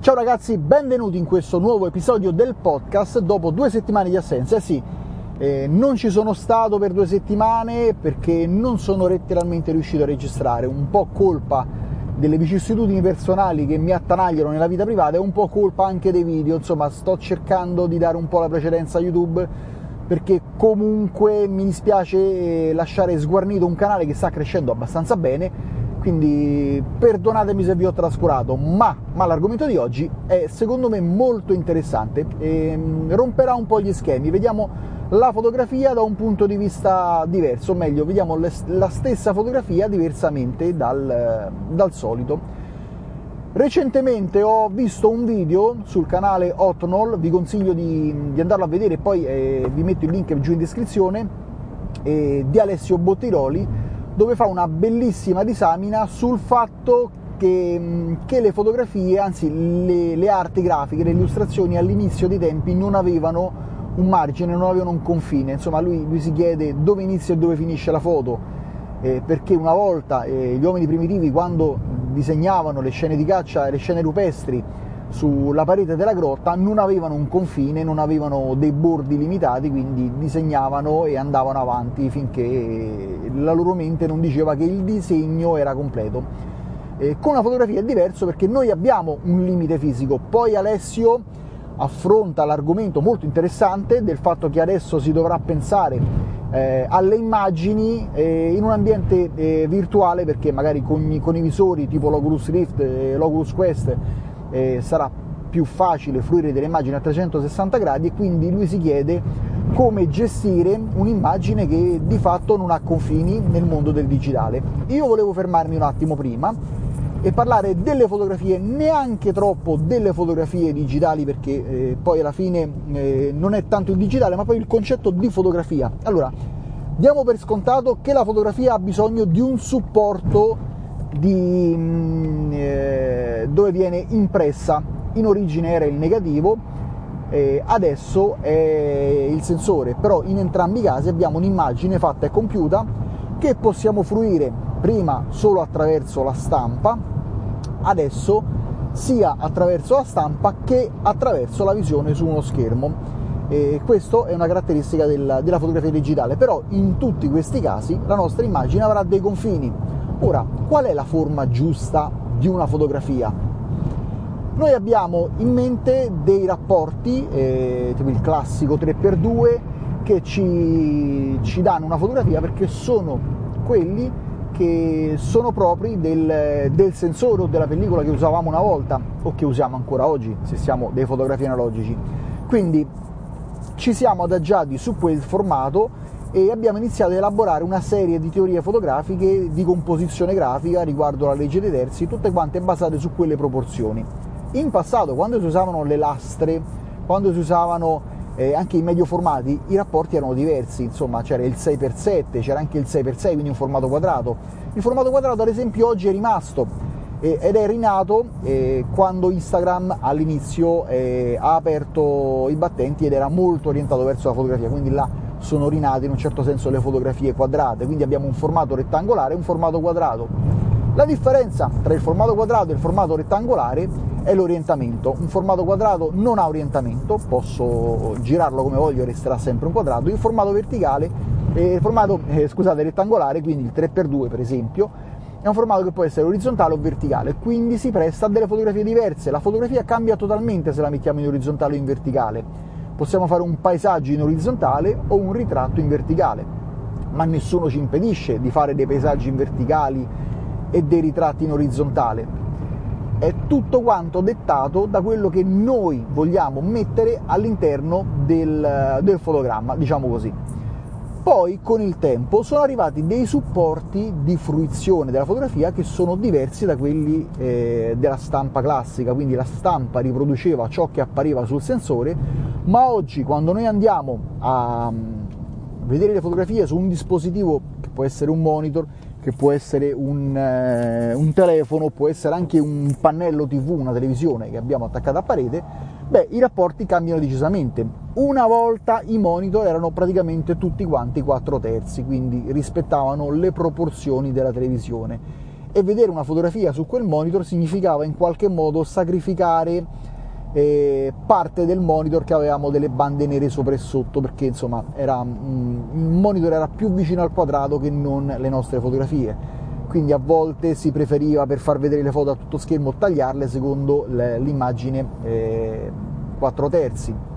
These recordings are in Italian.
Ciao ragazzi, benvenuti in questo nuovo episodio del podcast. Dopo due settimane di assenza. Eh sì, eh, non ci sono stato per due settimane perché non sono letteralmente riuscito a registrare, un po' colpa delle vicissitudini personali che mi attanagliano nella vita privata e un po' colpa anche dei video, insomma sto cercando di dare un po' la precedenza a YouTube perché comunque mi dispiace lasciare sguarnito un canale che sta crescendo abbastanza bene quindi perdonatemi se vi ho trascurato, ma, ma l'argomento di oggi è secondo me molto interessante e mm, romperà un po' gli schemi. Vediamo la fotografia da un punto di vista diverso, o meglio, vediamo le, la stessa fotografia diversamente dal, dal solito. Recentemente ho visto un video sul canale Hotnol, vi consiglio di, di andarlo a vedere, poi eh, vi metto il link giù in descrizione, eh, di Alessio Bottiroli, dove fa una bellissima disamina sul fatto che, che le fotografie, anzi le, le, arti grafiche, le illustrazioni all'inizio dei tempi non avevano un margine, non avevano un confine, insomma lui, lui si chiede dove inizia e dove finisce la foto, eh, perché una volta eh, gli uomini primitivi quando disegnavano le scene di caccia e le scene rupestri sulla parete della grotta non avevano un confine, non avevano dei bordi limitati, quindi disegnavano e andavano avanti finché la loro mente non diceva che il disegno era completo. E con una fotografia è diverso perché noi abbiamo un limite fisico, poi Alessio affronta l'argomento molto interessante del fatto che adesso si dovrà pensare eh, alle immagini eh, in un ambiente eh, virtuale perché magari con, con, i visori tipo l'Oculus Rift e l'Oculus Quest eh, sarà più facile fruire delle immagini a 360 gradi e quindi lui si chiede come gestire un'immagine che di fatto non ha confini nel mondo del digitale. Io volevo fermarmi un attimo prima e parlare delle fotografie, neanche troppo delle fotografie digitali perché eh, poi alla fine eh, non è tanto il digitale ma poi il concetto di fotografia. Allora, diamo per scontato che la fotografia ha bisogno di un supporto di, mm, eh, dove viene impressa, in origine era il negativo, eh, adesso è il sensore, però in entrambi i casi abbiamo un'immagine fatta e compiuta che possiamo fruire prima solo attraverso la stampa, adesso sia attraverso la stampa che attraverso la visione su uno schermo. E questo è una caratteristica della, della fotografia digitale, però in tutti questi casi la nostra immagine avrà dei confini Ora, qual è la forma giusta di una fotografia? Noi abbiamo in mente dei rapporti, eh, tipo il classico 3x2, che ci, ci danno una fotografia perché sono quelli che sono propri del, del, sensore o della pellicola che usavamo una volta o che usiamo ancora oggi, se siamo dei fotografi analogici. Quindi ci siamo adagiati su quel formato e abbiamo iniziato ad elaborare una serie di teorie fotografiche di composizione grafica riguardo la legge dei terzi, tutte quante basate su quelle proporzioni. In passato, quando si usavano le lastre, quando si usavano eh, anche i medio formati, i rapporti erano diversi, insomma c'era il 6x7, c'era anche il 6x6, quindi un formato quadrato. Il formato quadrato ad esempio oggi è rimasto eh, ed è rinato eh, quando Instagram all'inizio eh, ha aperto i battenti ed era molto orientato verso la fotografia, quindi là sono rinate in un certo senso le fotografie quadrate, quindi abbiamo un formato rettangolare e un formato quadrato. La differenza tra il formato quadrato e il formato rettangolare è l'orientamento. Un formato quadrato non ha orientamento, posso girarlo come voglio e resterà sempre un quadrato. Il formato verticale, eh, il formato eh, scusate, rettangolare, quindi il 3x2 per esempio, è un formato che può essere orizzontale o verticale, quindi si presta a delle fotografie diverse. La fotografia cambia totalmente se la mettiamo in orizzontale o in verticale possiamo fare un paesaggio in orizzontale o un ritratto in verticale, ma nessuno ci impedisce di fare dei paesaggi in verticali e dei ritratti in orizzontale. È tutto quanto dettato da quello che noi vogliamo mettere all'interno del, del fotogramma, diciamo così. Poi con il tempo sono arrivati dei supporti di fruizione della fotografia che sono diversi da quelli eh, della stampa classica, quindi la stampa riproduceva ciò che appariva sul sensore, ma oggi quando noi andiamo a mm, vedere le fotografie su un dispositivo che può essere un monitor, che può essere un, eh, un telefono, può essere anche un pannello TV, una televisione che abbiamo attaccato a parete, beh, i rapporti cambiano decisamente. Una volta i monitor erano praticamente tutti quanti 4 terzi, quindi rispettavano le proporzioni della televisione. E vedere una fotografia su quel monitor significava in qualche modo sacrificare eh, parte del monitor che avevamo delle bande nere sopra e sotto perché insomma era, mm, il monitor era più vicino al quadrato che non le nostre fotografie. Quindi a volte si preferiva per far vedere le foto a tutto schermo tagliarle secondo l'immagine eh, 4 terzi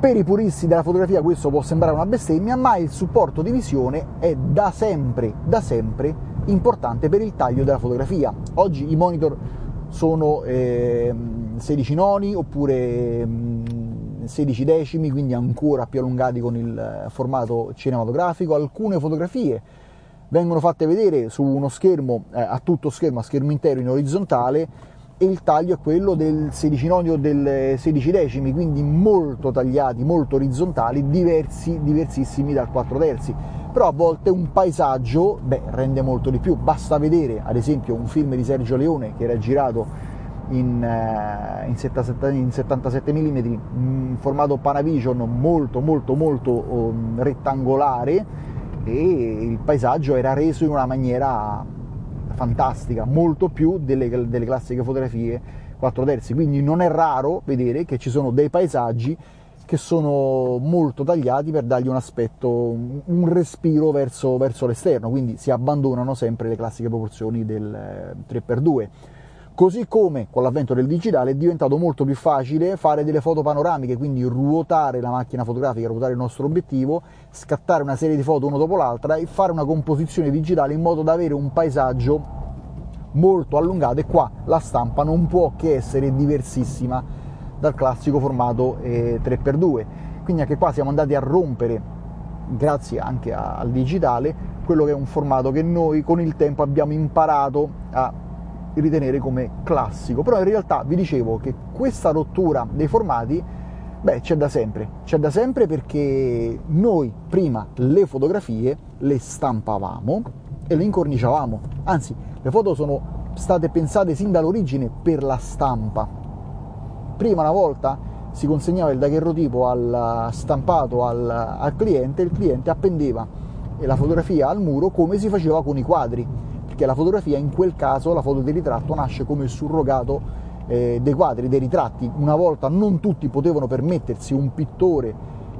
per i puristi della fotografia questo può sembrare una bestemmia ma il supporto di visione è da sempre da sempre importante per il taglio della fotografia oggi i monitor sono eh, 16 noni oppure 16 mm, decimi, quindi ancora più allungati con il eh, formato cinematografico. Alcune fotografie vengono fatte vedere su uno schermo eh, a tutto schermo, a schermo intero in orizzontale e il taglio è quello del 16 noni o del 16 decimi, quindi molto tagliati, molto orizzontali, diversi, diversissimi dal 4 terzi. Però a volte un paesaggio beh, rende molto di più, basta vedere ad esempio un film di Sergio Leone che era girato in, in, 77, in 77 mm, in formato Panavision molto molto molto um, rettangolare e il paesaggio era reso in una maniera fantastica, molto più delle, delle classiche fotografie 4 terzi, quindi non è raro vedere che ci sono dei paesaggi che sono molto tagliati per dargli un aspetto, un respiro verso, verso l'esterno, quindi si abbandonano sempre le classiche proporzioni del 3x2 eh, Così come con l'avvento del digitale è diventato molto più facile fare delle foto panoramiche, quindi ruotare la macchina fotografica, ruotare il nostro obiettivo, scattare una serie di foto una dopo l'altra e fare una composizione digitale in modo da avere un paesaggio molto allungato e qua la stampa non può che essere diversissima dal classico formato eh, 3x2. Quindi anche qua siamo andati a rompere, grazie anche al digitale, quello che è un formato che noi con il tempo abbiamo imparato a ritenere come classico, però in realtà vi dicevo che questa rottura dei formati beh, c'è da sempre, c'è da sempre perché noi prima le fotografie le stampavamo e le incorniciavamo, anzi le foto sono state pensate sin dall'origine per la stampa. Prima una volta si consegnava il daguerrotipo al stampato al, al cliente, il cliente appendeva la fotografia al muro come si faceva con i quadri perché la fotografia in quel caso, la foto di ritratto, nasce come surrogato eh, dei quadri, dei ritratti. Una volta non tutti potevano permettersi un pittore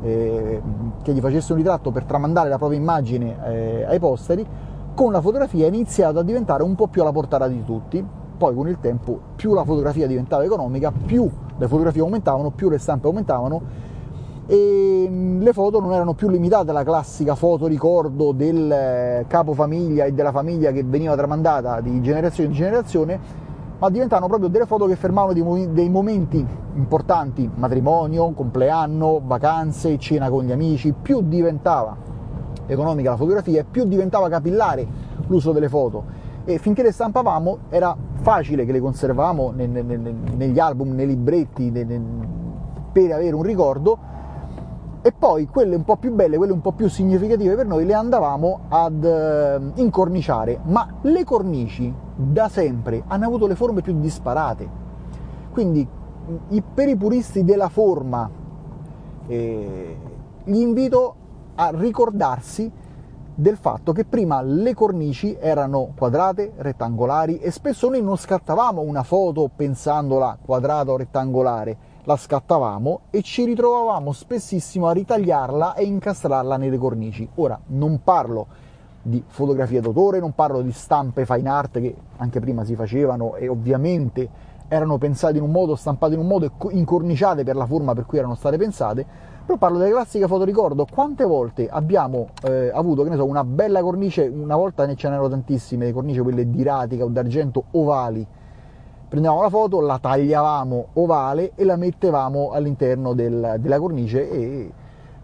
eh, che gli facesse un ritratto per tramandare la propria immagine eh, ai posteri, con la fotografia è iniziato a diventare un po' più alla portata di tutti. Poi con il tempo più la fotografia diventava economica, più le fotografie aumentavano, più le stampe aumentavano e mm, le foto non erano più limitate alla classica foto ricordo del eh, capofamiglia e della famiglia che veniva tramandata di generazione in generazione, ma diventavano proprio delle foto che fermavano dei momenti importanti, matrimonio, compleanno, vacanze, cena con gli amici, più diventava economica la fotografia, più diventava capillare l'uso delle foto. E finché le stampavamo era facile che le conservavamo negli album, nei libretti, per avere un ricordo e poi quelle un po' più belle, quelle un po' più significative per noi le andavamo ad eh, incorniciare, ma le cornici da sempre hanno avuto le forme più disparate. Quindi i, per i puristi della forma eh, gli invito a ricordarsi del fatto che prima le cornici erano quadrate, rettangolari e spesso noi non scattavamo una foto pensandola quadrata o rettangolare la scattavamo e ci ritrovavamo spessissimo a ritagliarla e incastrarla nelle cornici. Ora non parlo di fotografia d'autore, non parlo di stampe fine art che anche prima si facevano e ovviamente erano pensate in un modo, stampate in un modo e incorniciate per la forma per cui erano state pensate, però parlo delle classiche fotoricordo. Quante volte abbiamo eh, avuto, che ne so, una bella cornice, una volta ne ce n'erano tantissime, le cornici quelle di ratica o d'argento ovali, prendevamo la foto, la tagliavamo ovale e la mettevamo all'interno del, della cornice e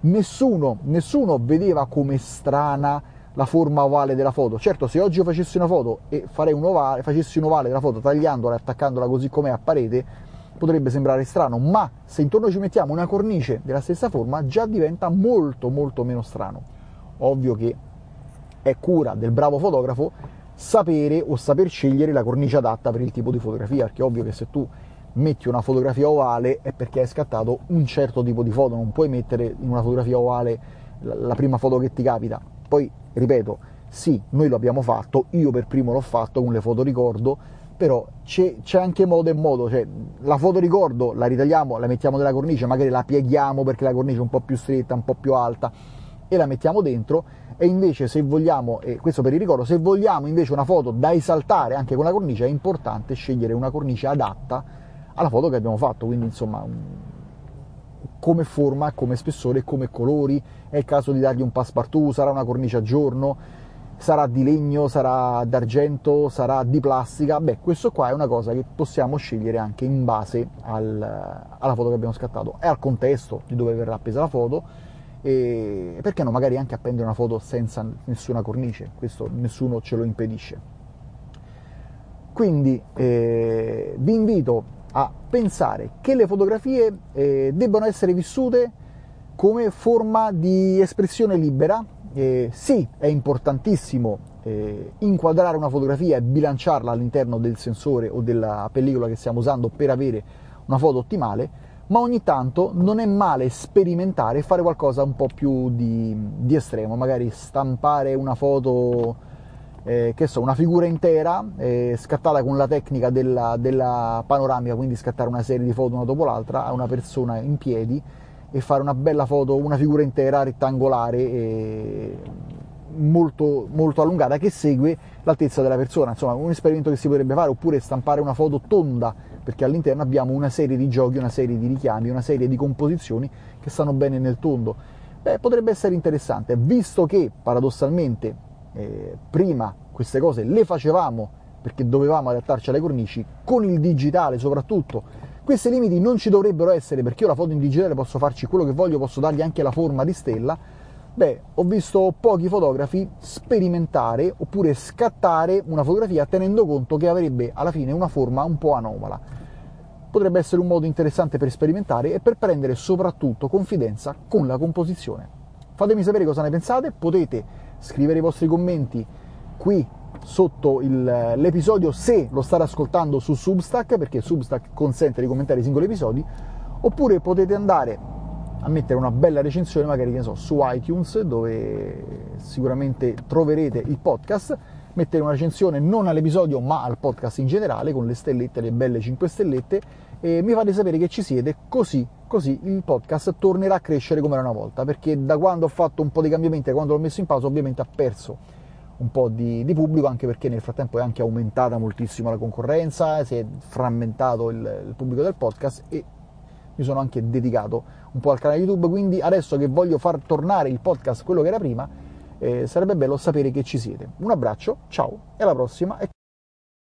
nessuno, nessuno vedeva come strana la forma ovale della foto. Certo, se oggi io facessi una foto e farei un ovale, facessi un ovale della foto tagliandola e attaccandola così com'è a parete, potrebbe sembrare strano, ma se intorno ci mettiamo una cornice della stessa forma già diventa molto molto meno strano. Ovvio che è cura del bravo fotografo sapere o saper scegliere la cornice adatta per il tipo di fotografia, perché è ovvio che se tu metti una fotografia ovale è perché hai scattato un certo tipo di foto, non puoi mettere in una fotografia ovale la prima foto che ti capita. Poi, ripeto, sì, noi lo abbiamo fatto, io per primo l'ho fatto con le foto ricordo, però c'è, c'è anche modo e modo, cioè la foto ricordo la ritagliamo, la mettiamo nella cornice, magari la pieghiamo perché la cornice è un po' più stretta, un po' più alta e la mettiamo dentro e invece se vogliamo, e questo per il ricordo, se vogliamo invece una foto da esaltare anche con la cornice è importante scegliere una cornice adatta alla foto che abbiamo fatto, quindi insomma come forma, come spessore, come colori, è il caso di dargli un passepartout, sarà una cornice a giorno, sarà di legno, sarà d'argento, sarà di plastica, beh questo qua è una cosa che possiamo scegliere anche in base al, alla foto che abbiamo scattato. E al contesto di dove verrà appesa la foto e perché no magari anche appendere una foto senza nessuna cornice, questo nessuno ce lo impedisce. Quindi eh, vi invito a pensare che le fotografie eh, debbano essere vissute come forma di espressione libera. Eh, sì, è importantissimo eh, inquadrare una fotografia e bilanciarla all'interno del sensore o della pellicola che stiamo usando per avere una foto ottimale, ma ogni tanto non è male sperimentare e fare qualcosa un po' più di, di estremo, magari stampare una foto eh, che so, una figura intera eh, scattata con la tecnica della, della, panoramica, quindi scattare una serie di foto una dopo l'altra a una persona in piedi e fare una bella foto, una figura intera rettangolare e molto, molto allungata che segue l'altezza della persona. Insomma, un esperimento che si potrebbe fare, oppure stampare una foto tonda, perché all'interno abbiamo una serie di giochi, una serie di richiami, una serie di composizioni che stanno bene nel tondo. Beh, potrebbe essere interessante, visto che paradossalmente eh, prima queste cose le facevamo perché dovevamo adattarci alle cornici, con il digitale soprattutto, questi limiti non ci dovrebbero essere perché io la foto in digitale posso farci quello che voglio, posso dargli anche la forma di stella. Beh, ho visto pochi fotografi sperimentare oppure scattare una fotografia tenendo conto che avrebbe alla fine una forma un po' anomala. Potrebbe essere un modo interessante per sperimentare e per prendere soprattutto confidenza con la composizione. Fatemi sapere cosa ne pensate, potete scrivere i vostri commenti qui sotto il, l'episodio se lo state ascoltando su Substack, perché Substack consente di commentare i singoli episodi, oppure potete andare a mettere una bella recensione, magari so, su iTunes, dove sicuramente troverete il podcast, mettere una recensione non all'episodio ma al podcast in generale, con le stellette, le belle 5 stellette, e mi fate sapere che ci siete, così, così il podcast tornerà a crescere come era una volta, perché da quando ho fatto un po' di cambiamenti, da quando l'ho messo in pausa, ovviamente ha perso un po' di, di, pubblico, anche perché nel frattempo è anche aumentata moltissimo la concorrenza, si è frammentato il, il pubblico del podcast e mi sono anche dedicato un po' al canale YouTube, quindi adesso che voglio far tornare il podcast quello che era prima, eh, sarebbe bello sapere che ci siete. Un abbraccio, ciao e alla prossima.